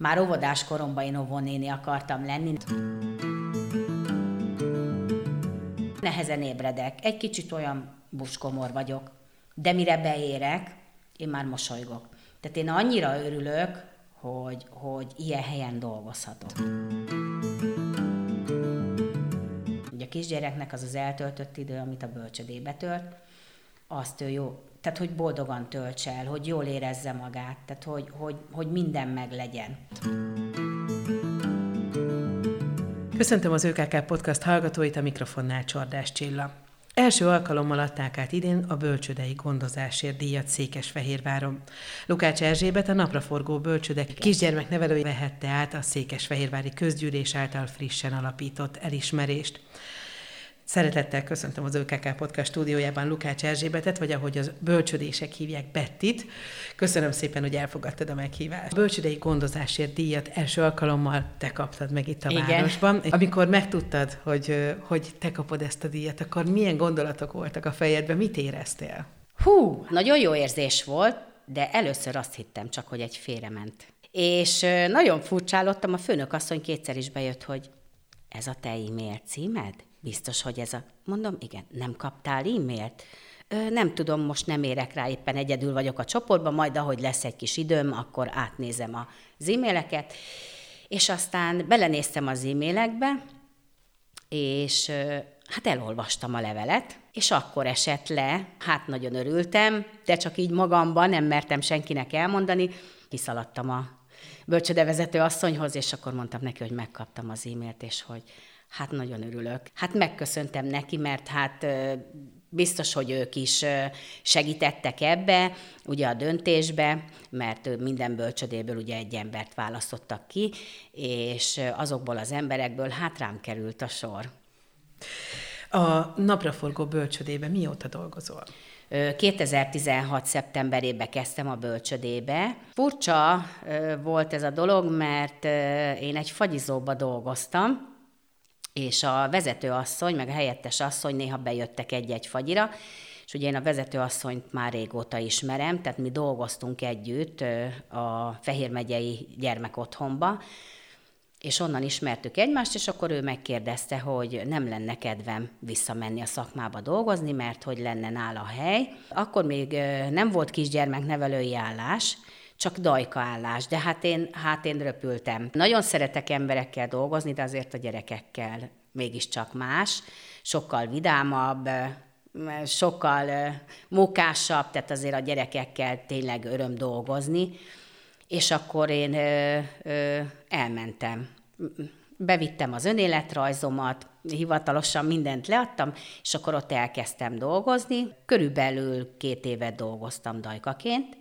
Már óvodás koromban én óvónéni akartam lenni. Nehezen ébredek, egy kicsit olyan buskomor vagyok, de mire beérek, én már mosolygok. Tehát én annyira örülök, hogy, hogy ilyen helyen dolgozhatok. Ugye a kisgyereknek az az eltöltött idő, amit a bölcsödébe tölt, azt ő jó, tehát hogy boldogan tölts el, hogy jól érezze magát, tehát hogy, hogy, hogy minden meg legyen. Köszöntöm az ÖKK Podcast hallgatóit, a mikrofonnál Csordás Csilla. Első alkalommal adták át idén a bölcsödei gondozásért díjat Székesfehérváron. Lukács Erzsébet a napraforgó bölcsödek kisgyermeknevelői vehette át a Székesfehérvári közgyűlés által frissen alapított elismerést. Szeretettel köszöntöm az ÖKK Podcast stúdiójában Lukács Erzsébetet, vagy ahogy az bölcsödések hívják Bettit. Köszönöm szépen, hogy elfogadtad a meghívást. A bölcsödei gondozásért díjat első alkalommal te kaptad meg itt a Igen. városban. Amikor megtudtad, hogy, hogy te kapod ezt a díjat, akkor milyen gondolatok voltak a fejedben, mit éreztél? Hú, nagyon jó érzés volt, de először azt hittem csak, hogy egy félrement. És nagyon furcsálottam, a főnök asszony kétszer is bejött, hogy ez a te e-mail címed? Biztos, hogy ez a... Mondom, igen, nem kaptál e-mailt? Ö, nem tudom, most nem érek rá, éppen egyedül vagyok a csoportban, majd ahogy lesz egy kis időm, akkor átnézem az e-maileket. És aztán belenéztem az e-mailekbe, és hát elolvastam a levelet, és akkor esett le, hát nagyon örültem, de csak így magamban nem mertem senkinek elmondani, kiszaladtam a bölcsödevezető asszonyhoz, és akkor mondtam neki, hogy megkaptam az e-mailt, és hogy Hát nagyon örülök. Hát megköszöntem neki, mert hát biztos, hogy ők is segítettek ebbe, ugye a döntésbe, mert minden bölcsödéből ugye egy embert választottak ki, és azokból az emberekből hát rám került a sor. A napraforgó bölcsödébe mióta dolgozol? 2016. szeptemberében kezdtem a bölcsödébe. Furcsa volt ez a dolog, mert én egy fagyizóba dolgoztam, és a vezetőasszony, meg a helyettes asszony néha bejöttek egy-egy fagyira, és ugye én a vezetőasszonyt már régóta ismerem, tehát mi dolgoztunk együtt a Fehér megyei gyermekotthonba, és onnan ismertük egymást, és akkor ő megkérdezte, hogy nem lenne kedvem visszamenni a szakmába dolgozni, mert hogy lenne nála hely. Akkor még nem volt kisgyermeknevelői állás, csak dajka állás, de hát én, hát én röpültem. Nagyon szeretek emberekkel dolgozni, de azért a gyerekekkel mégiscsak más, sokkal vidámabb, sokkal mókásabb, tehát azért a gyerekekkel tényleg öröm dolgozni. És akkor én ö, elmentem. Bevittem az önéletrajzomat, hivatalosan mindent leadtam, és akkor ott elkezdtem dolgozni. Körülbelül két évet dolgoztam dajkaként,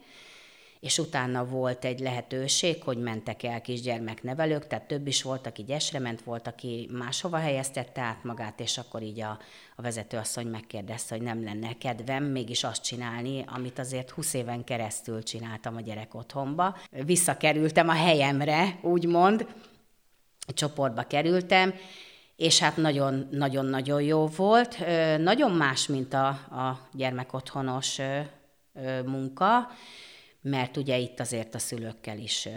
és utána volt egy lehetőség, hogy mentek el kisgyermeknevelők, tehát több is volt, aki gyesre ment, volt, aki máshova helyeztette át magát, és akkor így a, a vezetőasszony megkérdezte, hogy nem lenne kedvem mégis azt csinálni, amit azért 20 éven keresztül csináltam a gyerek otthonba. Visszakerültem a helyemre, úgymond, csoportba kerültem, és hát nagyon-nagyon-nagyon jó volt. Nagyon más, mint a, a gyermekotthonos munka, mert ugye itt azért a szülőkkel is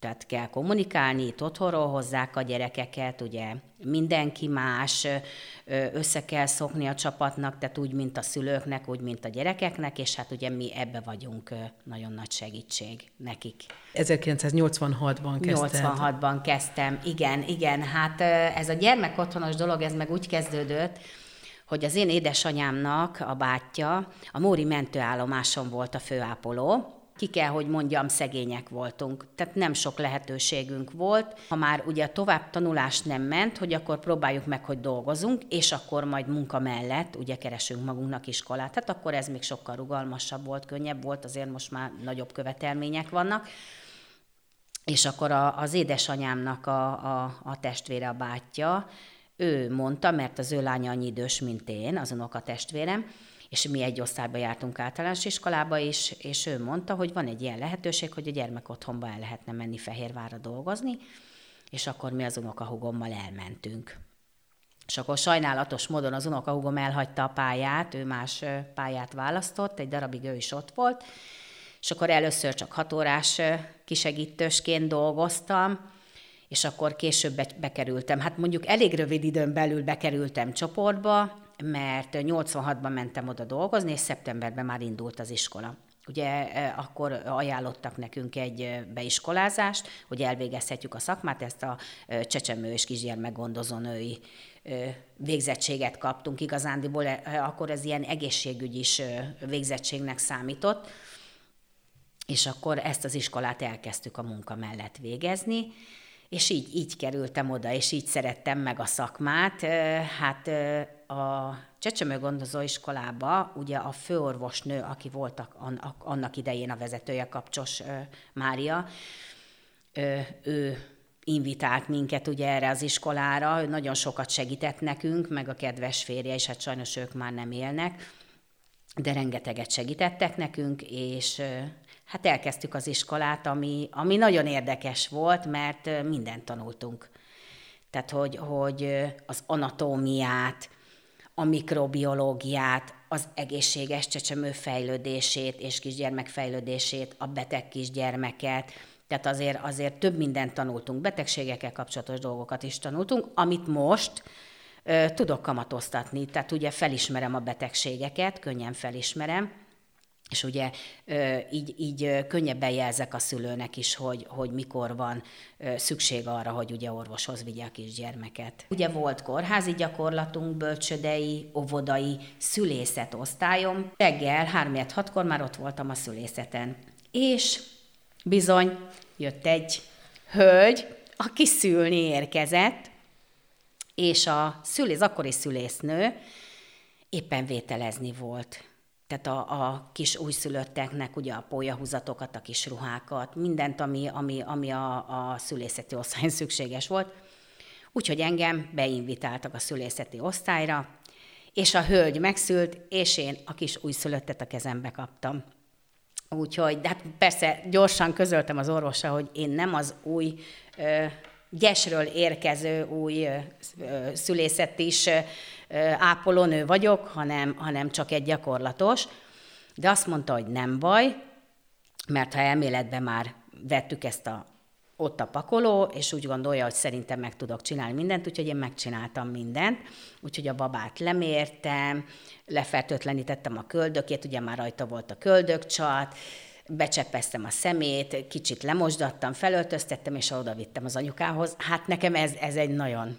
tehát kell kommunikálni, itt otthonról hozzák a gyerekeket, ugye mindenki más, össze kell szokni a csapatnak, tehát úgy, mint a szülőknek, úgy, mint a gyerekeknek, és hát ugye mi ebbe vagyunk nagyon nagy segítség nekik. 1986-ban kezdtem. 86-ban kezdtem, igen, igen, hát ez a gyermekotthonos dolog, ez meg úgy kezdődött, hogy az én édesanyámnak a bátyja a Móri mentőállomáson volt a főápoló, ki kell, hogy mondjam, szegények voltunk. Tehát nem sok lehetőségünk volt. Ha már ugye tovább tanulás nem ment, hogy akkor próbáljuk meg, hogy dolgozunk, és akkor majd munka mellett ugye keresünk magunknak iskolát. Tehát akkor ez még sokkal rugalmasabb volt, könnyebb volt, azért most már nagyobb követelmények vannak. És akkor a, az édesanyámnak a, a, a testvére, a bátyja, ő mondta, mert az ő lánya annyi idős, mint én, az unoka testvérem, és mi egy osztályba jártunk általános iskolába is, és ő mondta, hogy van egy ilyen lehetőség, hogy a gyermek otthonba el lehetne menni Fehérvárra dolgozni, és akkor mi az unokahugommal elmentünk. És akkor sajnálatos módon az unokahugom elhagyta a pályát, ő más pályát választott, egy darabig ő is ott volt, és akkor először csak hat órás kisegítősként dolgoztam, és akkor később bekerültem. Hát mondjuk elég rövid időn belül bekerültem csoportba, mert 86-ban mentem oda dolgozni, és szeptemberben már indult az iskola. Ugye akkor ajánlottak nekünk egy beiskolázást, hogy elvégezhetjük a szakmát, ezt a csecsemő és kisgyermekgondozó női végzettséget kaptunk igazándiból, akkor ez ilyen egészségügyis végzettségnek számított, és akkor ezt az iskolát elkezdtük a munka mellett végezni, és így, így kerültem oda, és így szerettem meg a szakmát. Hát a csecsemőgondozó iskolába ugye a főorvosnő, aki volt annak idején a vezetője, Kapcsos Mária, ő invitált minket ugye erre az iskolára, ő nagyon sokat segített nekünk, meg a kedves férje, és hát sajnos ők már nem élnek, de rengeteget segítettek nekünk, és hát elkezdtük az iskolát, ami, ami nagyon érdekes volt, mert mindent tanultunk. Tehát, hogy, hogy az anatómiát, a mikrobiológiát, az egészséges csecsemő fejlődését és kisgyermek fejlődését, a beteg kisgyermeket, tehát azért, azért több mindent tanultunk, betegségekkel kapcsolatos dolgokat is tanultunk, amit most ö, tudok kamatoztatni. Tehát ugye felismerem a betegségeket, könnyen felismerem, és ugye így, így könnyebben jelzek a szülőnek is, hogy, hogy mikor van szükség arra, hogy ugye orvoshoz vigye a kisgyermeket. Ugye volt kórházi gyakorlatunk, bölcsödei, óvodai, szülészet osztályom. Reggel 3 6 kor már ott voltam a szülészeten. És bizony jött egy hölgy, aki szülni érkezett, és a szülész, akkori szülésznő éppen vételezni volt tehát a, a kis újszülötteknek ugye a pólyahúzatokat, a kis ruhákat, mindent, ami, ami, ami a, a szülészeti osztályon szükséges volt. Úgyhogy engem beinvitáltak a szülészeti osztályra, és a hölgy megszült, és én a kis újszülöttet a kezembe kaptam. Úgyhogy, de hát persze gyorsan közöltem az orvosra, hogy én nem az új ö, gyesről érkező új szülészet is ápolónő vagyok, hanem, hanem csak egy gyakorlatos. De azt mondta, hogy nem baj, mert ha elméletben már vettük ezt a ott a pakoló, és úgy gondolja, hogy szerintem meg tudok csinálni mindent, úgyhogy én megcsináltam mindent. Úgyhogy a babát lemértem, lefertőtlenítettem a köldökét, ugye már rajta volt a köldökcsat, becseppeztem a szemét, kicsit lemosdattam, felöltöztettem, és oda vittem az anyukához. Hát nekem ez, ez egy nagyon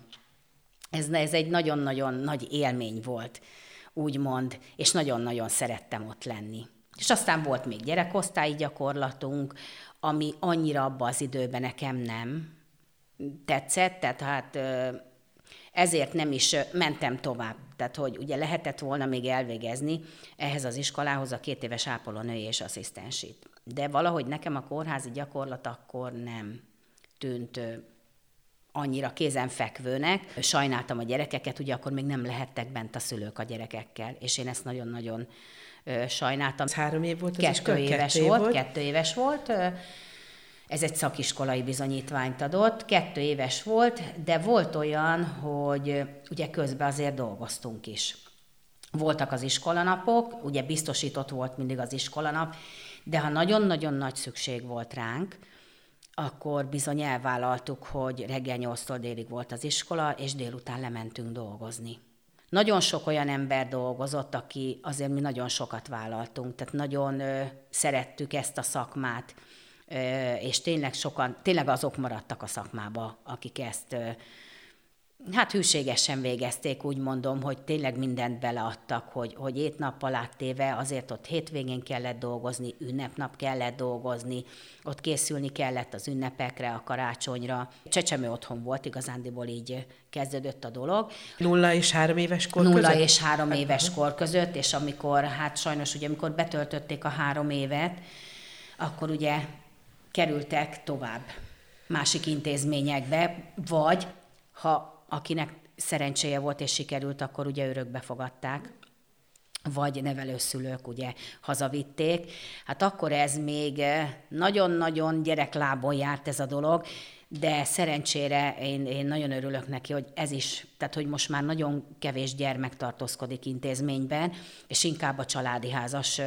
ez, ez egy nagyon-nagyon nagy élmény volt, úgymond, és nagyon-nagyon szerettem ott lenni. És aztán volt még gyerekosztályi gyakorlatunk, ami annyira abban az időben nekem nem tetszett, tehát hát ezért nem is mentem tovább. Tehát, hogy ugye lehetett volna még elvégezni ehhez az iskolához a két éves ápolónői és asszisztensit. De valahogy nekem a kórházi gyakorlat akkor nem tűnt annyira kézenfekvőnek. Sajnáltam a gyerekeket, ugye akkor még nem lehettek bent a szülők a gyerekekkel, és én ezt nagyon-nagyon sajnáltam. Három év volt az Kettő iskola? éves kettő volt, volt, kettő éves volt. Ez egy szakiskolai bizonyítványt adott, kettő éves volt, de volt olyan, hogy ugye közben azért dolgoztunk is. Voltak az iskolanapok, ugye biztosított volt mindig az iskolanap, de ha nagyon-nagyon nagy szükség volt ránk, akkor bizony elvállaltuk, hogy reggel 8-tól délig volt az iskola, és délután lementünk dolgozni. Nagyon sok olyan ember dolgozott, aki azért mi nagyon sokat vállaltunk, tehát nagyon ö, szerettük ezt a szakmát, és tényleg sokan, tényleg azok maradtak a szakmába, akik ezt Hát hűségesen végezték, úgy mondom, hogy tényleg mindent beleadtak, hogy, hogy étnappal áttéve, azért ott hétvégén kellett dolgozni, ünnepnap kellett dolgozni, ott készülni kellett az ünnepekre, a karácsonyra. Csecsemő otthon volt, igazándiból így kezdődött a dolog. Nulla és három éves kor Nulla között? és három éves kor között, és amikor, hát sajnos ugye, amikor betöltötték a három évet, akkor ugye kerültek tovább másik intézményekbe, vagy ha akinek szerencséje volt és sikerült, akkor ugye örökbe fogadták vagy nevelőszülők ugye hazavitték. Hát akkor ez még nagyon-nagyon gyereklábon járt ez a dolog, de szerencsére én, én nagyon örülök neki, hogy ez is, tehát hogy most már nagyon kevés gyermek tartózkodik intézményben, és inkább a családi házas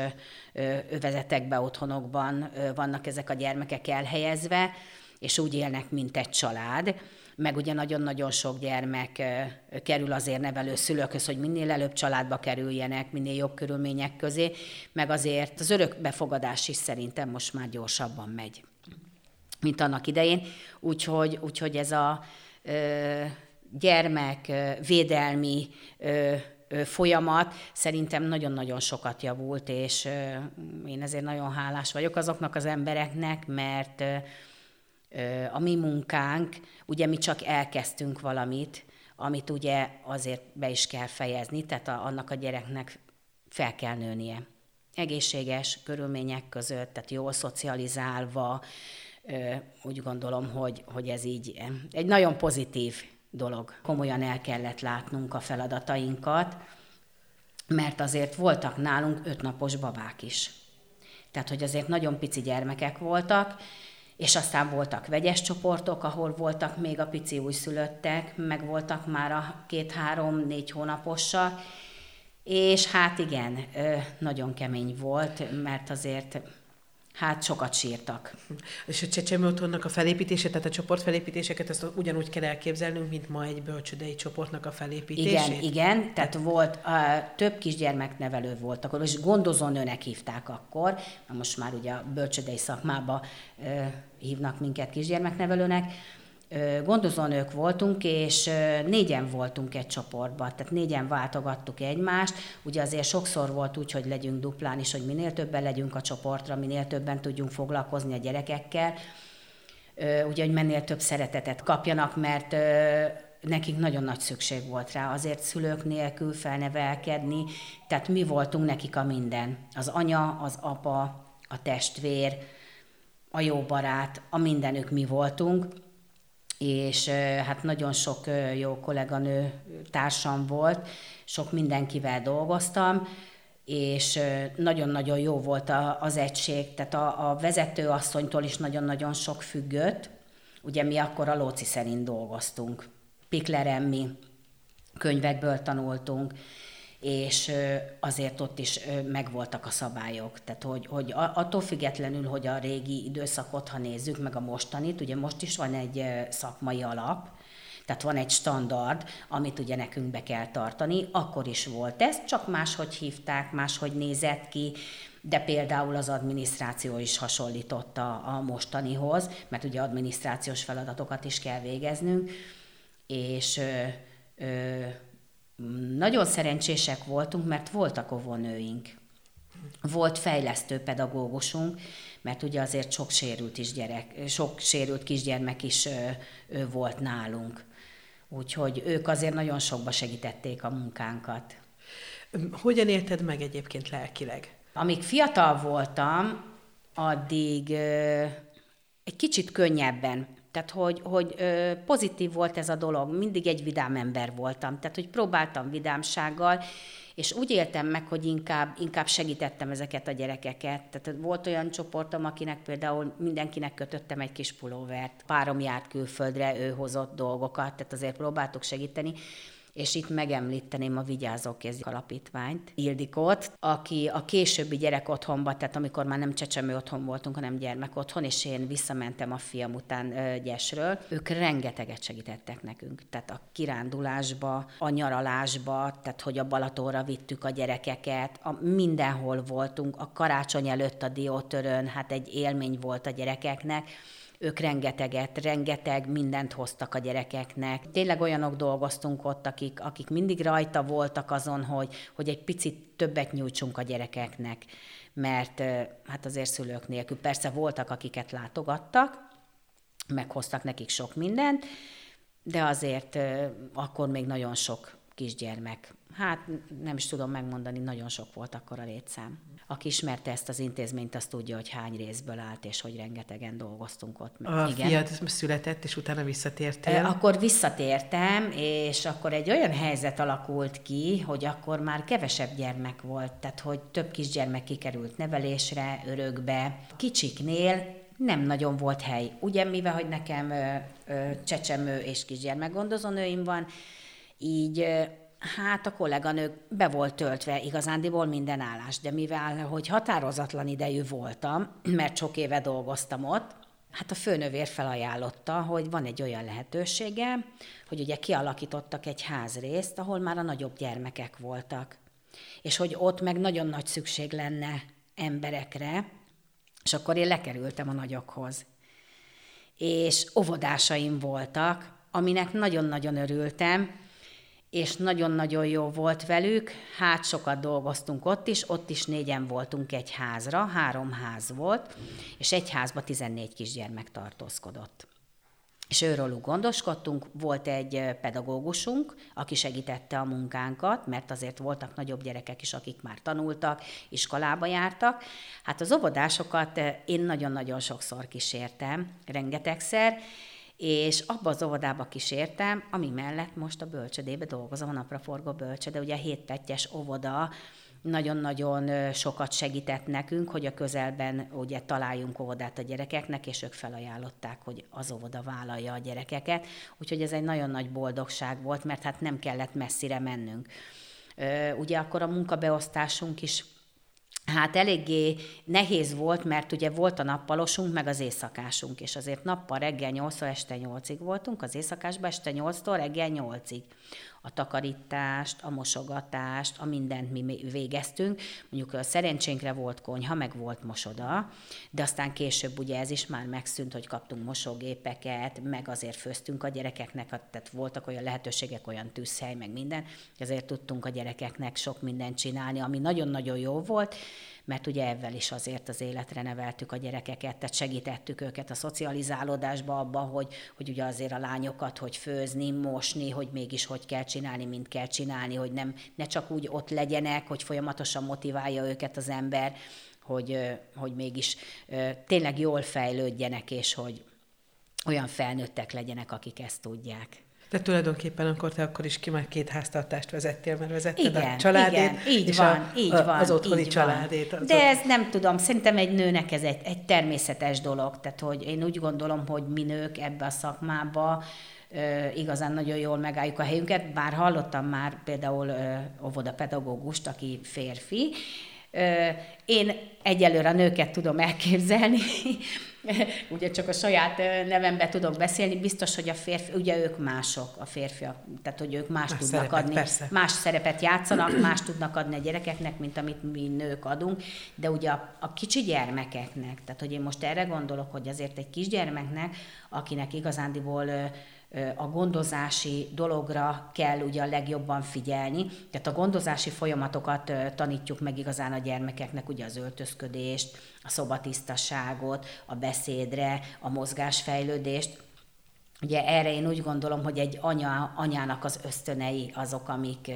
övezetekben, otthonokban vannak ezek a gyermekek elhelyezve, és úgy élnek, mint egy család. Meg ugye nagyon-nagyon sok gyermek kerül azért nevelő szülőkhöz, hogy minél előbb családba kerüljenek, minél jobb körülmények közé, meg azért az örökbefogadás is szerintem most már gyorsabban megy, mint annak idején. Úgyhogy, úgyhogy ez a ö, gyermek ö, védelmi ö, folyamat szerintem nagyon-nagyon sokat javult, és én ezért nagyon hálás vagyok azoknak az embereknek, mert a mi munkánk, ugye mi csak elkezdtünk valamit, amit ugye azért be is kell fejezni, tehát a, annak a gyereknek fel kell nőnie. Egészséges körülmények között, tehát jól szocializálva, úgy gondolom, hogy, hogy ez így egy nagyon pozitív dolog. Komolyan el kellett látnunk a feladatainkat, mert azért voltak nálunk ötnapos babák is. Tehát, hogy azért nagyon pici gyermekek voltak, és aztán voltak vegyes csoportok, ahol voltak még a pici újszülöttek, meg voltak már a két-három-négy hónaposak, és hát igen, nagyon kemény volt, mert azért hát sokat sírtak. És a csecsemő otthonnak a felépítése, tehát a csoport felépítéseket, ezt ugyanúgy kell elképzelnünk, mint ma egy bölcsödei csoportnak a felépítését? Igen, igen, tehát volt, uh, több kisgyermeknevelő volt akkor, és gondozónőnek hívták akkor, most már ugye a bölcsödei szakmába uh, hívnak minket kisgyermeknevelőnek, gondozónők voltunk, és négyen voltunk egy csoportban, tehát négyen váltogattuk egymást. Ugye azért sokszor volt úgy, hogy legyünk duplán is, hogy minél többen legyünk a csoportra, minél többen tudjunk foglalkozni a gyerekekkel, ugye, hogy minél több szeretetet kapjanak, mert nekik nagyon nagy szükség volt rá, azért szülők nélkül felnevelkedni, tehát mi voltunk nekik a minden. Az anya, az apa, a testvér, a jó barát, a mindenük mi voltunk, és hát nagyon sok jó kolléganő társam volt, sok mindenkivel dolgoztam, és nagyon-nagyon jó volt az egység, tehát a, a vezetőasszonytól is nagyon-nagyon sok függött, ugye mi akkor a Lóci szerint dolgoztunk, Pikleremmi könyvekből tanultunk, és azért ott is megvoltak a szabályok. Tehát, hogy, hogy attól függetlenül, hogy a régi időszakot, ha nézzük, meg a mostanit, ugye most is van egy szakmai alap, tehát van egy standard, amit ugye nekünk be kell tartani, akkor is volt ez, csak máshogy hívták, máshogy nézett ki, de például az adminisztráció is hasonlította a mostanihoz, mert ugye adminisztrációs feladatokat is kell végeznünk, és ö, ö, nagyon szerencsések voltunk, mert voltak óvónőink. Volt fejlesztő pedagógusunk, mert ugye azért sok sérült, is gyerek, sok sérült kisgyermek is ö, volt nálunk. Úgyhogy ők azért nagyon sokba segítették a munkánkat. Hogyan élted meg egyébként lelkileg? Amíg fiatal voltam, addig egy kicsit könnyebben tehát, hogy, hogy pozitív volt ez a dolog, mindig egy vidám ember voltam. Tehát, hogy próbáltam vidámsággal, és úgy éltem meg, hogy inkább, inkább segítettem ezeket a gyerekeket. Tehát volt olyan csoportom, akinek például mindenkinek kötöttem egy kis pulóvert. Párom járt külföldre, ő hozott dolgokat, tehát azért próbáltuk segíteni és itt megemlíteném a Vigyázó Kéz Alapítványt, Ildikót, aki a későbbi gyerek otthonba, tehát amikor már nem csecsemő otthon voltunk, hanem gyermek otthon, és én visszamentem a fiam után ö, gyesről, ők rengeteget segítettek nekünk. Tehát a kirándulásba, a nyaralásba, tehát hogy a Balatóra vittük a gyerekeket, a, mindenhol voltunk, a karácsony előtt a diótörön, hát egy élmény volt a gyerekeknek, ők rengeteget, rengeteg mindent hoztak a gyerekeknek. Tényleg olyanok dolgoztunk ott, akik, akik mindig rajta voltak azon, hogy, hogy egy picit többet nyújtsunk a gyerekeknek, mert hát azért szülők nélkül. Persze voltak, akiket látogattak, meghoztak nekik sok mindent, de azért akkor még nagyon sok kisgyermek. Hát nem is tudom megmondani, nagyon sok volt akkor a létszám. Aki ismerte ezt az intézményt, azt tudja, hogy hány részből állt, és hogy rengetegen dolgoztunk ott. A Igen. fiad született, és utána visszatértél? Akkor visszatértem, és akkor egy olyan helyzet alakult ki, hogy akkor már kevesebb gyermek volt, tehát hogy több kisgyermek kikerült nevelésre, örökbe. Kicsiknél nem nagyon volt hely. Ugye, mivel hogy nekem ö, ö, csecsemő és kisgyermekgondozónőim van, így hát a kolléganők be volt töltve igazándiból minden állás, de mivel hogy határozatlan idejű voltam, mert sok éve dolgoztam ott, hát a főnövér felajánlotta, hogy van egy olyan lehetősége, hogy ugye kialakítottak egy házrészt, ahol már a nagyobb gyermekek voltak. És hogy ott meg nagyon nagy szükség lenne emberekre, és akkor én lekerültem a nagyokhoz. És óvodásaim voltak, aminek nagyon-nagyon örültem, és nagyon-nagyon jó volt velük. Hát sokat dolgoztunk ott is, ott is négyen voltunk egy házra, három ház volt, és egy házba 14 kisgyermek tartózkodott és őről gondoskodtunk. Volt egy pedagógusunk, aki segítette a munkánkat, mert azért voltak nagyobb gyerekek is, akik már tanultak, iskolába jártak. Hát az óvodásokat én nagyon-nagyon sokszor kísértem, rengetegszer, és abba az óvodába kísértem, ami mellett most a bölcsödébe dolgozom, a napraforgó bölcsöde, ugye a hétpettyes óvoda, nagyon-nagyon sokat segített nekünk, hogy a közelben ugye találjunk óvodát a gyerekeknek, és ők felajánlották, hogy az óvoda vállalja a gyerekeket. Úgyhogy ez egy nagyon nagy boldogság volt, mert hát nem kellett messzire mennünk. Ugye akkor a munkabeosztásunk is Hát eléggé nehéz volt, mert ugye volt a nappalosunk, meg az éjszakásunk, és azért nappal reggel 8 este 8-ig voltunk, az éjszakásban este 8-tól reggel 8-ig a takarítást, a mosogatást, a mindent mi végeztünk. Mondjuk a szerencsénkre volt konyha, meg volt mosoda, de aztán később ugye ez is már megszűnt, hogy kaptunk mosógépeket, meg azért főztünk a gyerekeknek, tehát voltak olyan lehetőségek, olyan tűzhely, meg minden, ezért tudtunk a gyerekeknek sok mindent csinálni, ami nagyon-nagyon jó volt, mert ugye ebben is azért az életre neveltük a gyerekeket, tehát segítettük őket a szocializálódásba abba, hogy, hogy ugye azért a lányokat, hogy főzni, mosni, hogy mégis hogy kell csinálni, mint kell csinálni, hogy nem, ne csak úgy ott legyenek, hogy folyamatosan motiválja őket az ember, hogy, hogy mégis tényleg jól fejlődjenek, és hogy olyan felnőttek legyenek, akik ezt tudják. De tulajdonképpen akkor te akkor is ki már két háztartást vezettél, mert vezetted igen, a családét, igen, így és van, a, így van, az otthoni így családét. Az De ez nem tudom, szerintem egy nőnek ez egy, egy természetes dolog, tehát hogy én úgy gondolom, hogy mi nők ebbe a szakmába ö, igazán nagyon jól megálljuk a helyünket, bár hallottam már például ö, óvodapedagógust, aki férfi, én egyelőre a nőket tudom elképzelni, ugye csak a saját nevembe tudok beszélni, biztos, hogy a férfi, ugye ők mások, a férfiak, tehát hogy ők más, más tudnak szerepet, adni, persze. más szerepet játszanak, más tudnak adni a gyerekeknek, mint amit mi nők adunk, de ugye a, a kicsi gyermekeknek, tehát hogy én most erre gondolok, hogy azért egy kisgyermeknek, akinek igazándiból a gondozási dologra kell ugye a legjobban figyelni. Tehát a gondozási folyamatokat tanítjuk meg igazán a gyermekeknek, ugye az öltözködést, a szobatisztaságot, a beszédre, a mozgásfejlődést. Ugye erre én úgy gondolom, hogy egy anya, anyának az ösztönei azok, amik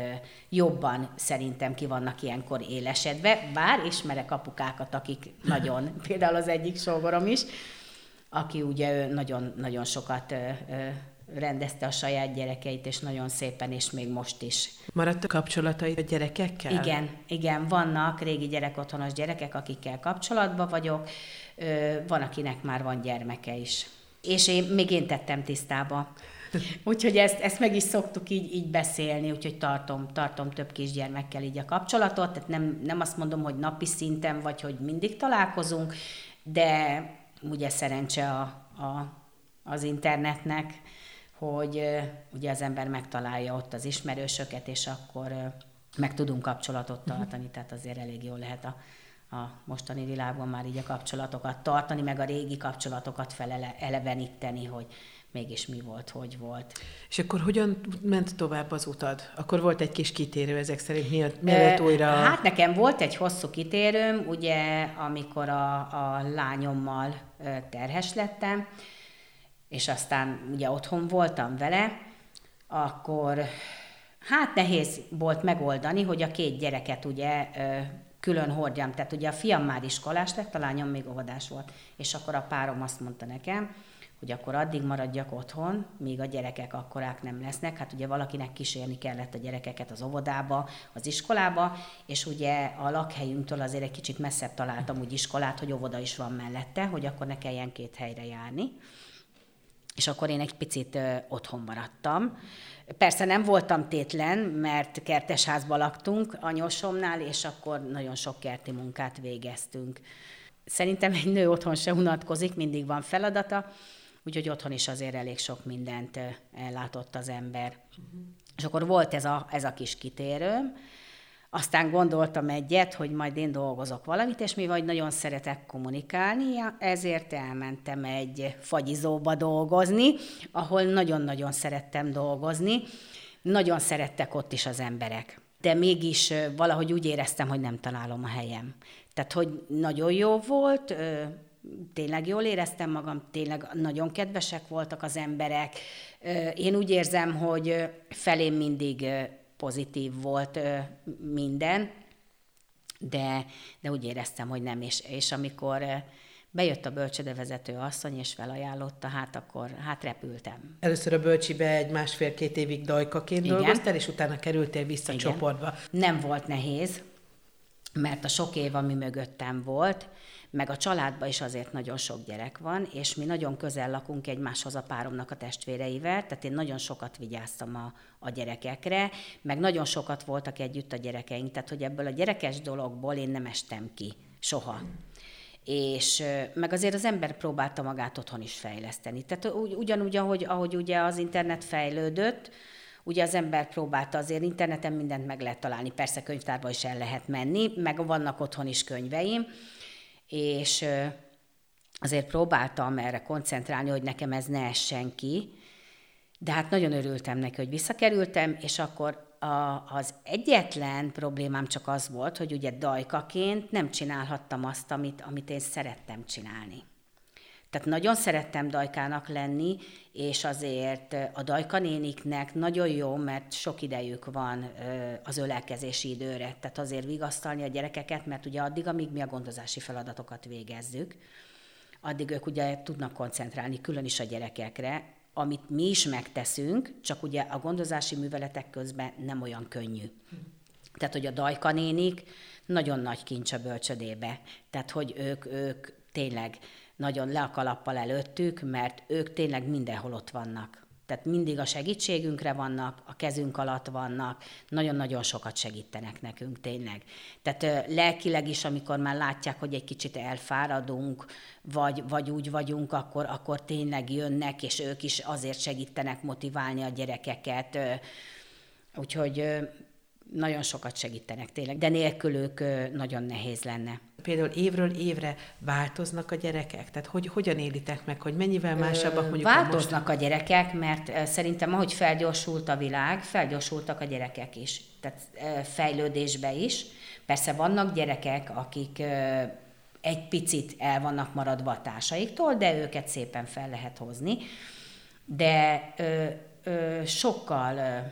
jobban szerintem ki vannak ilyenkor élesedve, bár ismerek apukákat, akik nagyon, például az egyik sógorom is, aki ugye nagyon, nagyon sokat rendezte a saját gyerekeit, és nagyon szépen, és még most is. Maradt a kapcsolatai a gyerekekkel? Igen, igen, vannak régi gyerekotthonos gyerekek, akikkel kapcsolatban vagyok, van, akinek már van gyermeke is. És én még én tettem tisztába. Úgyhogy ezt, ezt meg is szoktuk így, így beszélni, úgyhogy tartom, tartom több kisgyermekkel így a kapcsolatot, tehát nem, nem azt mondom, hogy napi szinten, vagy hogy mindig találkozunk, de ugye szerencse a, a, az internetnek, hogy ugye az ember megtalálja ott az ismerősöket, és akkor meg tudunk kapcsolatot mhm. tartani, tehát azért elég jól lehet a, a mostani világban már így a kapcsolatokat tartani, meg a régi kapcsolatokat feleleveníteni, hogy mégis mi volt, hogy volt. És akkor hogyan ment tovább az utad? Akkor volt egy kis kitérő ezek szerint, mielőtt újra... Hát nekem volt egy hosszú kitérőm, ugye amikor a, a lányommal terhes lettem, és aztán ugye otthon voltam vele, akkor hát nehéz volt megoldani, hogy a két gyereket ugye külön hordjam. Tehát ugye a fiam már iskolás lett, a lányom még óvodás volt. És akkor a párom azt mondta nekem, hogy akkor addig maradjak otthon, míg a gyerekek akkorák nem lesznek. Hát ugye valakinek kísérni kellett a gyerekeket az óvodába, az iskolába, és ugye a lakhelyünktől azért egy kicsit messzebb találtam úgy iskolát, hogy óvoda is van mellette, hogy akkor ne kelljen két helyre járni. És akkor én egy picit ö, otthon maradtam. Persze nem voltam tétlen, mert kertesházban laktunk anyósomnál, és akkor nagyon sok kerti munkát végeztünk. Szerintem egy nő otthon se unatkozik, mindig van feladata, úgyhogy otthon is azért elég sok mindent ellátott az ember. Uh-huh. És akkor volt ez a, ez a kis kitérőm, aztán gondoltam egyet, hogy majd én dolgozok valamit, és mi vagy nagyon szeretek kommunikálni, ezért elmentem egy fagyizóba dolgozni, ahol nagyon-nagyon szerettem dolgozni. Nagyon szerettek ott is az emberek. De mégis valahogy úgy éreztem, hogy nem találom a helyem. Tehát, hogy nagyon jó volt, tényleg jól éreztem magam, tényleg nagyon kedvesek voltak az emberek. Én úgy érzem, hogy felém mindig pozitív volt minden, de, de úgy éreztem, hogy nem. És, és amikor bejött a bölcsödevezető asszony, és felajánlotta, hát akkor hát repültem. Először a bölcsibe egy másfél-két évig dajkaként Igen. dolgoztál, és utána kerültél vissza Igen. csoportba. Nem volt nehéz, mert a sok év, ami mögöttem volt, meg a családban is azért nagyon sok gyerek van, és mi nagyon közel lakunk egymáshoz a páromnak a testvéreivel, tehát én nagyon sokat vigyáztam a, a gyerekekre, meg nagyon sokat voltak együtt a gyerekeink, tehát hogy ebből a gyerekes dologból én nem estem ki soha. És meg azért az ember próbálta magát otthon is fejleszteni. Tehát ugyanúgy, ahogy, ahogy ugye az internet fejlődött, ugye az ember próbálta azért interneten mindent meg lehet találni, persze könyvtárba is el lehet menni, meg vannak otthon is könyveim, és azért próbáltam erre koncentrálni, hogy nekem ez ne essen ki, de hát nagyon örültem neki, hogy visszakerültem, és akkor a, az egyetlen problémám csak az volt, hogy ugye dajkaként nem csinálhattam azt, amit, amit én szerettem csinálni. Tehát nagyon szerettem dajkának lenni, és azért a dajkanéniknek nagyon jó, mert sok idejük van az ölelkezési időre. Tehát azért vigasztalni a gyerekeket, mert ugye addig, amíg mi a gondozási feladatokat végezzük, addig ők ugye tudnak koncentrálni külön is a gyerekekre, amit mi is megteszünk, csak ugye a gondozási műveletek közben nem olyan könnyű. Tehát, hogy a dajkanénik nagyon nagy kincs a bölcsödébe. Tehát, hogy ők, ők tényleg nagyon le a kalappal előttük, mert ők tényleg mindenhol ott vannak. Tehát mindig a segítségünkre vannak, a kezünk alatt vannak, nagyon-nagyon sokat segítenek nekünk tényleg. Tehát lelkileg is, amikor már látják, hogy egy kicsit elfáradunk, vagy, vagy úgy vagyunk, akkor, akkor tényleg jönnek, és ők is azért segítenek motiválni a gyerekeket. Úgyhogy nagyon sokat segítenek tényleg, de nélkülük nagyon nehéz lenne. Például évről évre változnak a gyerekek? Tehát hogy, hogyan élitek meg, hogy mennyivel másabbak mondjuk Változnak a, most... a gyerekek, mert szerintem ahogy felgyorsult a világ, felgyorsultak a gyerekek is. Tehát fejlődésbe is. Persze vannak gyerekek, akik egy picit el vannak maradva a társaiktól, de őket szépen fel lehet hozni. De ö, ö, sokkal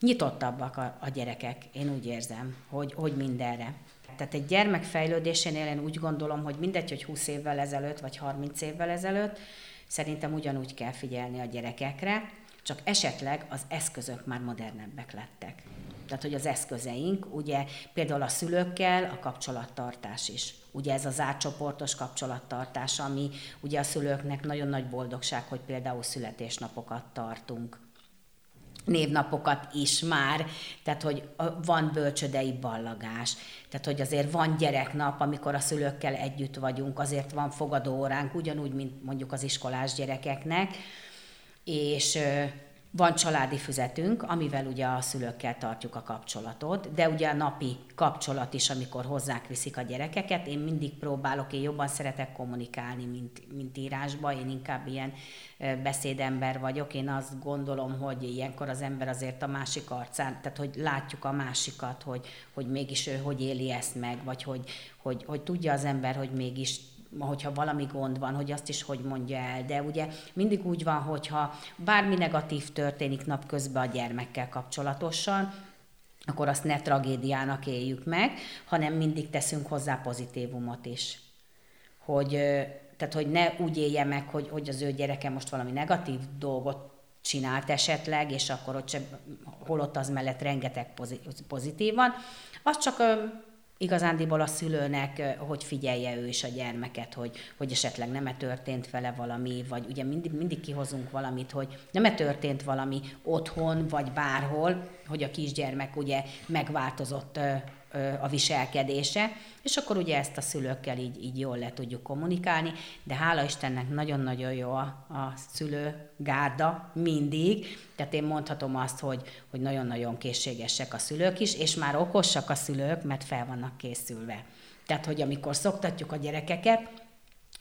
nyitottabbak a, a gyerekek, én úgy érzem, hogy, hogy mindenre. Tehát egy gyermek fejlődésénél én úgy gondolom, hogy mindegy, hogy 20 évvel ezelőtt, vagy 30 évvel ezelőtt, szerintem ugyanúgy kell figyelni a gyerekekre, csak esetleg az eszközök már modernebbek lettek. Tehát, hogy az eszközeink, ugye például a szülőkkel a kapcsolattartás is. Ugye ez az átcsoportos kapcsolattartás, ami ugye a szülőknek nagyon nagy boldogság, hogy például születésnapokat tartunk névnapokat is már, tehát hogy van bölcsödei ballagás, tehát hogy azért van gyereknap, amikor a szülőkkel együtt vagyunk, azért van fogadóóránk, ugyanúgy, mint mondjuk az iskolás gyerekeknek, és van családi füzetünk, amivel ugye a szülőkkel tartjuk a kapcsolatot, de ugye a napi kapcsolat is, amikor hozzák viszik a gyerekeket. Én mindig próbálok, én jobban szeretek kommunikálni, mint, mint írásba, én inkább ilyen beszédember vagyok. Én azt gondolom, hogy ilyenkor az ember azért a másik arcán, tehát hogy látjuk a másikat, hogy, hogy mégis ő hogy éli ezt meg, vagy hogy, hogy, hogy tudja az ember, hogy mégis hogyha valami gond van, hogy azt is hogy mondja el. De ugye mindig úgy van, hogyha bármi negatív történik napközben a gyermekkel kapcsolatosan, akkor azt ne tragédiának éljük meg, hanem mindig teszünk hozzá pozitívumot is. Hogy, tehát, hogy ne úgy élje meg, hogy, hogy az ő gyereke most valami negatív dolgot csinált esetleg, és akkor ott sem, holott az mellett rengeteg pozitív van, az csak igazándiból a szülőnek, hogy figyelje ő is a gyermeket, hogy, hogy esetleg nem-e történt vele valami, vagy ugye mindig, mindig kihozunk valamit, hogy nem-e történt valami otthon, vagy bárhol, hogy a kisgyermek ugye megváltozott a viselkedése, és akkor ugye ezt a szülőkkel így, így jól le tudjuk kommunikálni, de hála Istennek nagyon-nagyon jó a, a szülőgárda mindig, tehát én mondhatom azt, hogy, hogy nagyon-nagyon készségesek a szülők is, és már okosak a szülők, mert fel vannak készülve. Tehát, hogy amikor szoktatjuk a gyerekeket,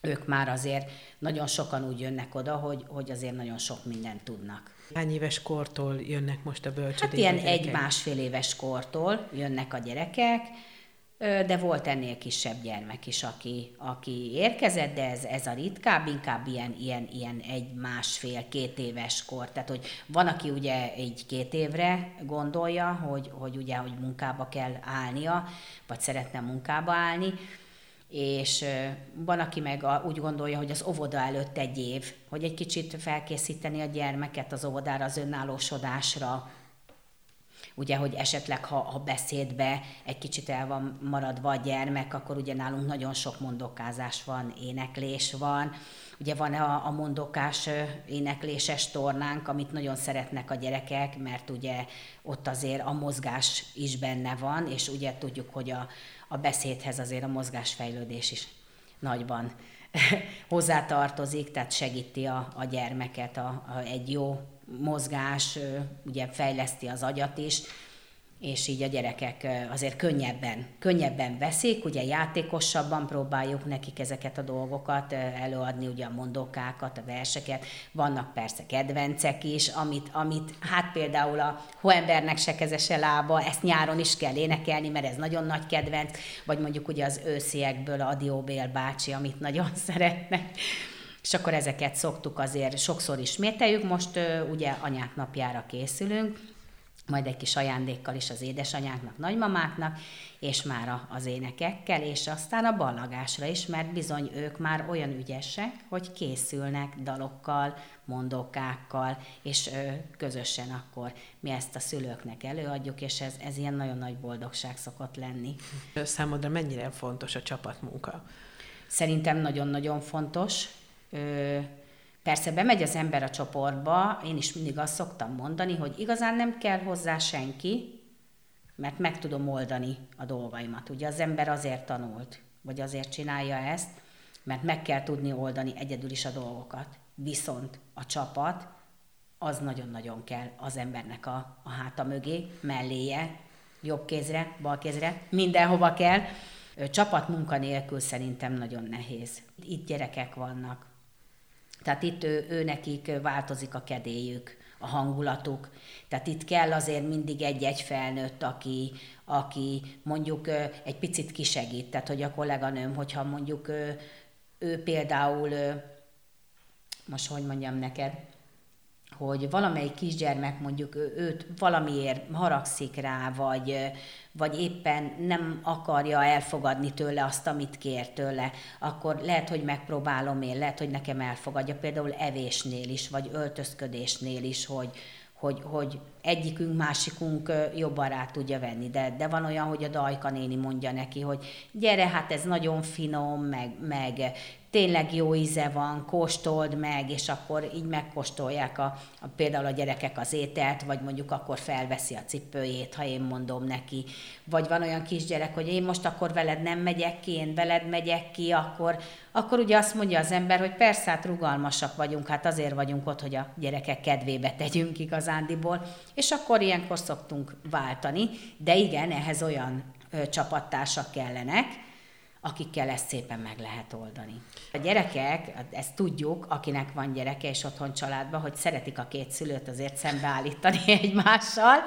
ők már azért nagyon sokan úgy jönnek oda, hogy, hogy azért nagyon sok mindent tudnak. Hány éves kortól jönnek most a bölcsödébe? Hát ilyen egy-másfél éves kortól jönnek a gyerekek, de volt ennél kisebb gyermek is, aki, aki érkezett, de ez, ez a ritkább, inkább ilyen, ilyen, ilyen egy másfél, két éves kor. Tehát, hogy van, aki ugye egy két évre gondolja, hogy, hogy ugye, hogy munkába kell állnia, vagy szeretne munkába állni, és van, aki meg úgy gondolja, hogy az óvoda előtt egy év, hogy egy kicsit felkészíteni a gyermeket az óvodára, az önállósodásra, ugye, hogy esetleg ha, ha beszédbe egy kicsit el van maradva a gyermek, akkor ugye nálunk nagyon sok mondokázás van, éneklés van, ugye van a, a mondokás énekléses tornánk, amit nagyon szeretnek a gyerekek, mert ugye ott azért a mozgás is benne van, és ugye tudjuk, hogy a, a beszédhez azért a mozgásfejlődés is nagyban hozzátartozik, tehát segíti a, a gyermeket a, a, egy jó mozgás, ugye fejleszti az agyat is, és így a gyerekek azért könnyebben, könnyebben veszik, ugye játékosabban próbáljuk nekik ezeket a dolgokat előadni, ugye a mondókákat, a verseket, vannak persze kedvencek is, amit, amit hát például a Hoembernek se kezese lába, ezt nyáron is kell énekelni, mert ez nagyon nagy kedvenc, vagy mondjuk ugye az ősziekből a Dióbél bácsi, amit nagyon szeretnek. És akkor ezeket szoktuk azért sokszor ismételjük. Most ugye anyák napjára készülünk, majd egy kis ajándékkal is az édesanyáknak, nagymamáknak, és már az énekekkel, és aztán a ballagásra is, mert bizony ők már olyan ügyesek, hogy készülnek dalokkal, mondókákkal, és közösen akkor mi ezt a szülőknek előadjuk, és ez, ez ilyen nagyon nagy boldogság szokott lenni. Számodra mennyire fontos a csapatmunka? Szerintem nagyon-nagyon fontos Persze bemegy az ember a csoportba, én is mindig azt szoktam mondani, hogy igazán nem kell hozzá senki, mert meg tudom oldani a dolgaimat. Ugye az ember azért tanult, vagy azért csinálja ezt, mert meg kell tudni oldani egyedül is a dolgokat. Viszont a csapat, az nagyon-nagyon kell az embernek a, a háta mögé, melléje, jobb kézre, bal kézre, mindenhova kell. Csapat munka nélkül szerintem nagyon nehéz. Itt gyerekek vannak, tehát itt ő, ő nekik változik a kedélyük, a hangulatuk. Tehát itt kell azért mindig egy-egy felnőtt, aki, aki mondjuk egy picit kisegít. Tehát, hogy a kolléganőm, hogyha mondjuk ő, ő például, most hogy mondjam neked, hogy valamelyik kisgyermek mondjuk őt valamiért haragszik rá, vagy, vagy éppen nem akarja elfogadni tőle azt, amit kér tőle, akkor lehet, hogy megpróbálom én, lehet, hogy nekem elfogadja, például evésnél is, vagy öltözködésnél is, hogy, hogy, hogy egyikünk, másikunk jobban rá tudja venni. De, de van olyan, hogy a Dajka néni mondja neki, hogy gyere, hát ez nagyon finom, meg, meg tényleg jó íze van, kóstold meg, és akkor így megkóstolják a, a, például a gyerekek az ételt, vagy mondjuk akkor felveszi a cipőjét, ha én mondom neki. Vagy van olyan kisgyerek, hogy én most akkor veled nem megyek ki, én veled megyek ki, akkor, akkor ugye azt mondja az ember, hogy persze, hát rugalmasak vagyunk, hát azért vagyunk ott, hogy a gyerekek kedvébe tegyünk igazándiból, és akkor ilyenkor szoktunk váltani, de igen, ehhez olyan ö, csapattársak kellenek, akikkel ezt szépen meg lehet oldani. A gyerekek, ezt tudjuk, akinek van gyereke és otthon családban, hogy szeretik a két szülőt azért szembeállítani egymással,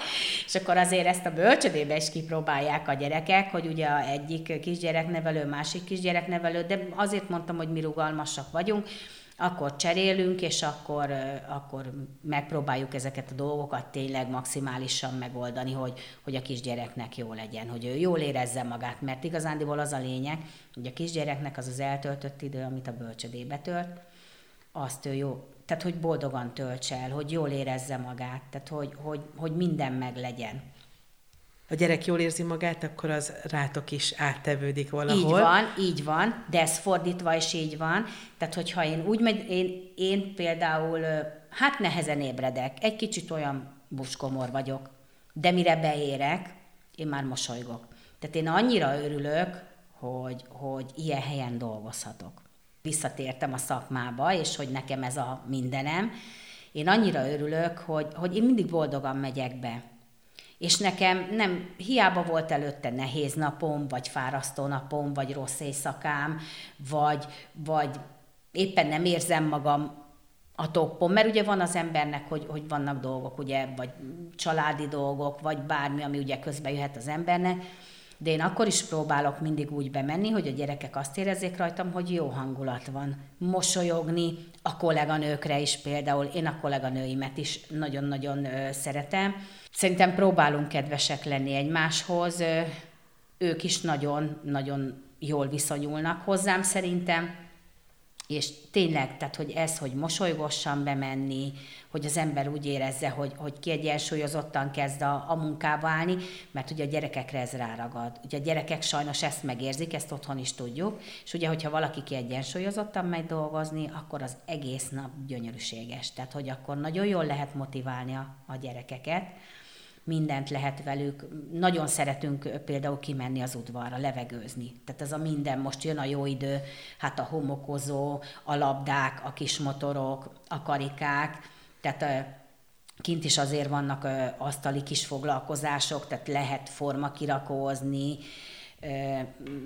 és akkor azért ezt a bölcsödébe is kipróbálják a gyerekek, hogy ugye egyik kisgyereknevelő, másik kisgyereknevelő, de azért mondtam, hogy mi rugalmasak vagyunk, akkor cserélünk, és akkor, akkor megpróbáljuk ezeket a dolgokat tényleg maximálisan megoldani, hogy, hogy a kisgyereknek jó legyen, hogy ő jól érezze magát, mert igazándiból az a lényeg, hogy a kisgyereknek az az eltöltött idő, amit a bölcsödébe tölt, azt ő jó, tehát hogy boldogan töltse el, hogy jól érezze magát, tehát hogy, hogy, hogy minden meg legyen a gyerek jól érzi magát, akkor az rátok is áttevődik valahol. Így van, így van, de ez fordítva is így van. Tehát, hogyha én úgy megy, én, én például, hát nehezen ébredek, egy kicsit olyan buskomor vagyok, de mire beérek, én már mosolygok. Tehát én annyira örülök, hogy, hogy ilyen helyen dolgozhatok. Visszatértem a szakmába, és hogy nekem ez a mindenem. Én annyira örülök, hogy, hogy én mindig boldogan megyek be és nekem nem, hiába volt előtte nehéz napom, vagy fárasztó napom, vagy rossz éjszakám, vagy, vagy éppen nem érzem magam a toppon, mert ugye van az embernek, hogy, hogy vannak dolgok, ugye, vagy családi dolgok, vagy bármi, ami ugye közbe jöhet az embernek, de én akkor is próbálok mindig úgy bemenni, hogy a gyerekek azt érezzék rajtam, hogy jó hangulat van. Mosolyogni, a kolléganőkre is például, én a kolléganőimet is nagyon-nagyon szeretem, Szerintem próbálunk kedvesek lenni egymáshoz, ők is nagyon-nagyon jól viszonyulnak hozzám szerintem, és tényleg, tehát hogy ez, hogy mosolygossan bemenni, hogy az ember úgy érezze, hogy, hogy kiegyensúlyozottan kezd a, a munkába állni, mert ugye a gyerekekre ez ráragad. Ugye a gyerekek sajnos ezt megérzik, ezt otthon is tudjuk, és ugye, hogyha valaki kiegyensúlyozottan megy dolgozni, akkor az egész nap gyönyörűséges. Tehát, hogy akkor nagyon jól lehet motiválni a, a gyerekeket mindent lehet velük. Nagyon szeretünk például kimenni az udvarra, levegőzni. Tehát ez a minden, most jön a jó idő, hát a homokozó, a labdák, a kis motorok, a karikák, tehát kint is azért vannak asztali kis foglalkozások, tehát lehet forma kirakózni,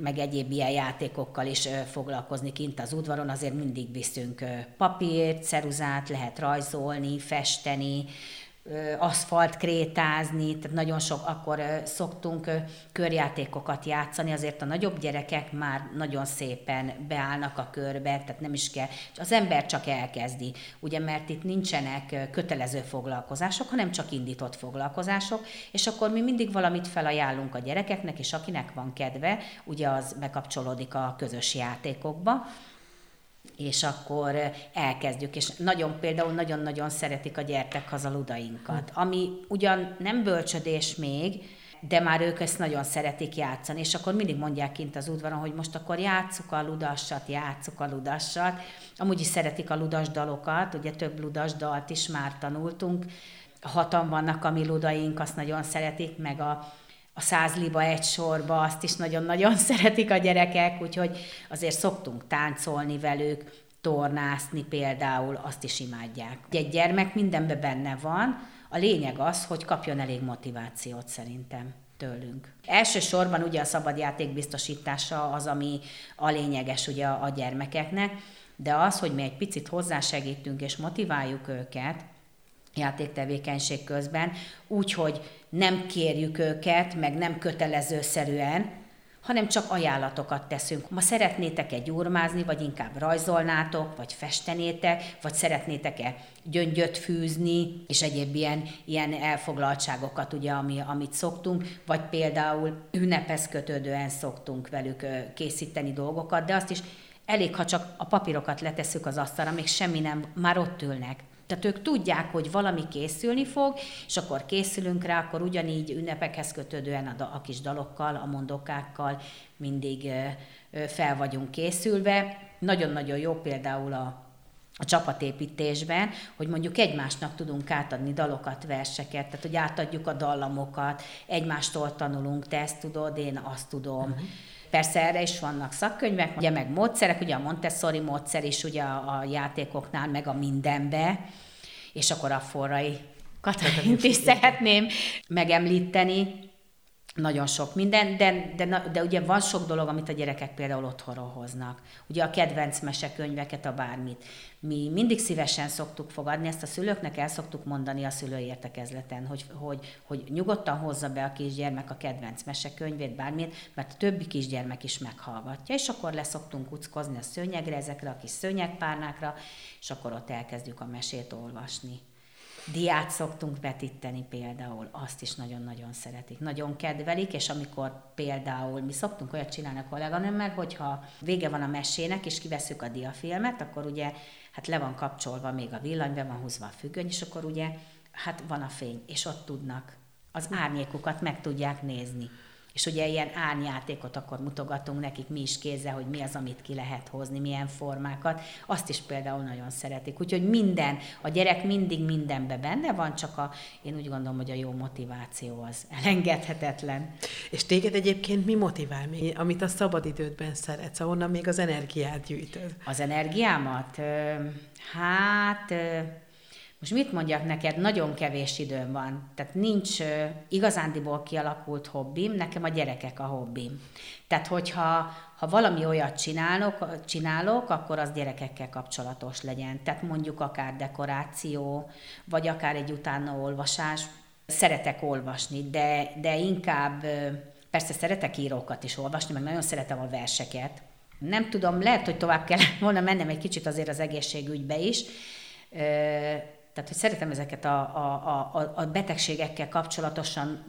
meg egyéb ilyen játékokkal is foglalkozni kint az udvaron, azért mindig viszünk papírt, ceruzát, lehet rajzolni, festeni, aszfalt krétázni, tehát nagyon sok, akkor szoktunk körjátékokat játszani, azért a nagyobb gyerekek már nagyon szépen beállnak a körbe, tehát nem is kell, az ember csak elkezdi, ugye, mert itt nincsenek kötelező foglalkozások, hanem csak indított foglalkozások, és akkor mi mindig valamit felajánlunk a gyerekeknek, és akinek van kedve, ugye az bekapcsolódik a közös játékokba, és akkor elkezdjük, és nagyon például nagyon-nagyon szeretik a gyertek hazaludainkat, ami ugyan nem bölcsödés még, de már ők ezt nagyon szeretik játszani, és akkor mindig mondják kint az udvaron, hogy most akkor játsszuk a ludassat, játsszuk a ludassat. Amúgy is szeretik a ludas dalokat, ugye több ludas dalt is már tanultunk, hatan vannak a mi ludaink, azt nagyon szeretik, meg a a száz liba egy sorba, azt is nagyon-nagyon szeretik a gyerekek, úgyhogy azért szoktunk táncolni velük, tornászni például, azt is imádják. Egy gyermek mindenben benne van, a lényeg az, hogy kapjon elég motivációt szerintem tőlünk. Elsősorban ugye a szabadjáték biztosítása az, ami a lényeges ugye a gyermekeknek, de az, hogy mi egy picit hozzásegítünk és motiváljuk őket, játéktevékenység közben, úgyhogy nem kérjük őket, meg nem kötelezőszerűen, hanem csak ajánlatokat teszünk. Ma szeretnétek-e gyurmázni, vagy inkább rajzolnátok, vagy festenétek, vagy szeretnétek-e gyöngyöt fűzni, és egyéb ilyen, ilyen elfoglaltságokat, ugye, ami, amit szoktunk, vagy például ünnephez kötődően szoktunk velük készíteni dolgokat, de azt is elég, ha csak a papírokat letesszük az asztalra, még semmi nem, már ott ülnek. Tehát ők tudják, hogy valami készülni fog, és akkor készülünk rá, akkor ugyanígy ünnepekhez kötődően a, a kis dalokkal, a mondokákkal mindig fel vagyunk készülve. Nagyon-nagyon jó például a, a csapatépítésben, hogy mondjuk egymásnak tudunk átadni dalokat, verseket, tehát hogy átadjuk a dallamokat, egymástól tanulunk, te ezt tudod, én azt tudom. Uh-huh. Persze erre is vannak szakkönyvek, ugye meg módszerek, ugye a Montessori módszer is ugye a, a játékoknál, meg a mindenbe, és akkor a forrai Katalint is szeretném megemlíteni, nagyon sok minden, de, de, de ugye van sok dolog, amit a gyerekek például otthonról hoznak. Ugye a kedvenc mesekönyveket, a bármit. Mi mindig szívesen szoktuk fogadni, ezt a szülőknek el szoktuk mondani a szülői értekezleten, hogy, hogy, hogy nyugodtan hozza be a kisgyermek a kedvenc mesekönyvét, bármit, mert a többi kisgyermek is meghallgatja, és akkor leszoktunk uckozni a szőnyegre, ezekre a kis szőnyegpárnákra, és akkor ott elkezdjük a mesét olvasni. Diát szoktunk vetíteni például, azt is nagyon-nagyon szeretik, nagyon kedvelik, és amikor például mi szoktunk olyat csinálni a kolléganőmmel, hogyha vége van a mesének, és kiveszük a diafilmet, akkor ugye hát le van kapcsolva még a villany, be van húzva a függöny, és akkor ugye hát van a fény, és ott tudnak az árnyékukat meg tudják nézni. És ugye ilyen árnyátékot akkor mutogatunk nekik mi is kézzel, hogy mi az, amit ki lehet hozni, milyen formákat. Azt is például nagyon szeretik. Úgyhogy minden, a gyerek mindig mindenbe benne van, csak a, én úgy gondolom, hogy a jó motiváció az elengedhetetlen. És téged egyébként mi motivál, még, amit a szabadidődben szeretsz, ahonnan még az energiát gyűjtöd? Az energiámat? Hát most mit mondjak neked, nagyon kevés időm van, tehát nincs igazándiból kialakult hobbim, nekem a gyerekek a hobbim. Tehát hogyha ha valami olyat csinálok, csinálok, akkor az gyerekekkel kapcsolatos legyen. Tehát mondjuk akár dekoráció, vagy akár egy utána olvasás. Szeretek olvasni, de, de inkább, persze szeretek írókat is olvasni, meg nagyon szeretem a verseket. Nem tudom, lehet, hogy tovább kell volna mennem egy kicsit azért az egészségügybe is, tehát, hogy szeretem ezeket a, a, a, a betegségekkel kapcsolatosan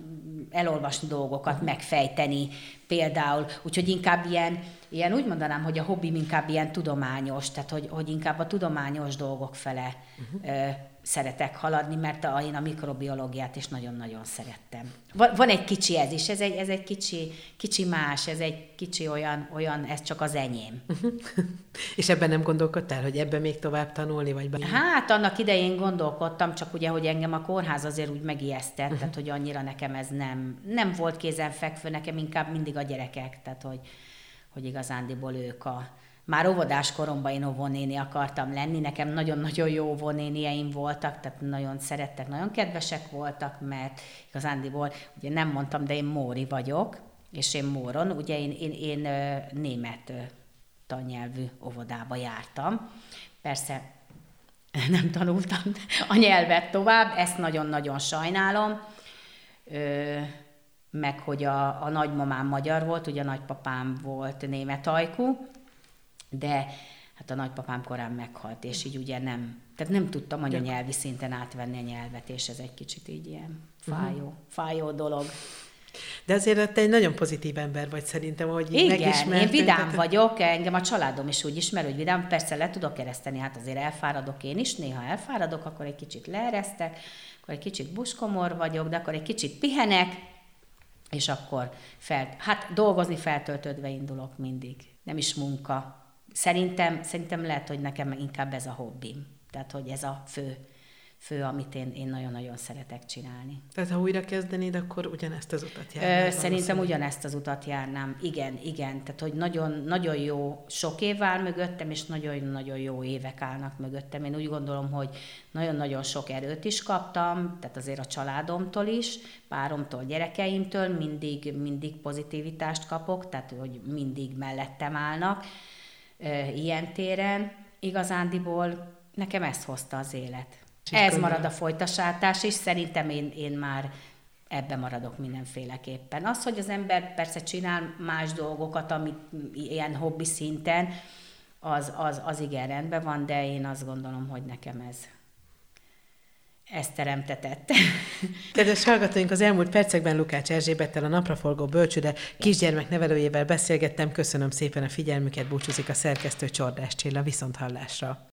elolvasni dolgokat, megfejteni például. Úgyhogy inkább ilyen, ilyen úgy mondanám, hogy a hobbim inkább ilyen tudományos, tehát hogy, hogy inkább a tudományos dolgok fele uh-huh szeretek haladni, mert a, én a mikrobiológiát is nagyon-nagyon szerettem. Van, van egy kicsi ez is, ez egy, ez egy kicsi, kicsi más, ez egy kicsi olyan, olyan ez csak az enyém. És ebben nem gondolkodtál, hogy ebben még tovább tanulni, vagy bármi? Hát annak idején gondolkodtam, csak ugye, hogy engem a kórház azért úgy megijesztett, tehát hogy annyira nekem ez nem, nem volt kézenfekvő, nekem inkább mindig a gyerekek, tehát hogy, hogy igazándiból ők a, már óvodás koromban én óvónéni akartam lenni, nekem nagyon-nagyon jó óvónénieim voltak, tehát nagyon szerettek, nagyon kedvesek voltak, mert igazándiból, ugye nem mondtam, de én Móri vagyok, és én Móron, ugye én, én, én német tannyelvű óvodába jártam. Persze nem tanultam a nyelvet tovább, ezt nagyon-nagyon sajnálom. Meg hogy a, a nagymamám magyar volt, ugye a nagypapám volt német ajkú, de hát a nagypapám korán meghalt, és így ugye nem, tehát nem tudtam anyanyelvi szinten átvenni a nyelvet, és ez egy kicsit így ilyen fájó, uh-huh. fájó dolog. De azért te egy nagyon pozitív ember vagy szerintem, hogy Igen, én vidám tehát... vagyok, engem a családom is úgy ismer, hogy vidám, persze le tudok kereszteni, hát azért elfáradok én is, néha elfáradok, akkor egy kicsit leeresztek, akkor egy kicsit buskomor vagyok, de akkor egy kicsit pihenek, és akkor fel, hát dolgozni feltöltődve indulok mindig. Nem is munka, Szerintem, szerintem lehet, hogy nekem inkább ez a hobbim. Tehát, hogy ez a fő, fő amit én, én nagyon-nagyon szeretek csinálni. Tehát, ha újra kezdenéd, akkor ugyanezt az utat járnám? Ö, szerintem ugyanezt az utat járnám. Igen, igen. Tehát, hogy nagyon, nagyon jó sok év áll mögöttem, és nagyon-nagyon jó évek állnak mögöttem. Én úgy gondolom, hogy nagyon-nagyon sok erőt is kaptam, tehát azért a családomtól is, páromtól, gyerekeimtől mindig, mindig pozitivitást kapok, tehát, hogy mindig mellettem állnak ilyen téren, igazándiból nekem ezt hozta az élet. És Ez marad a folytasátás, és szerintem én, én már ebbe maradok mindenféleképpen. Az, hogy az ember persze csinál más dolgokat, amit ilyen hobbi szinten, az, az, az igen rendben van, de én azt gondolom, hogy nekem ez, ezt teremtetett. Kedves hallgatóink, az elmúlt percekben Lukács Erzsébettel a napraforgó bölcsőde kisgyermek nevelőjével beszélgettem. Köszönöm szépen a figyelmüket, búcsúzik a szerkesztő Csordás Csilla, viszont hallásra.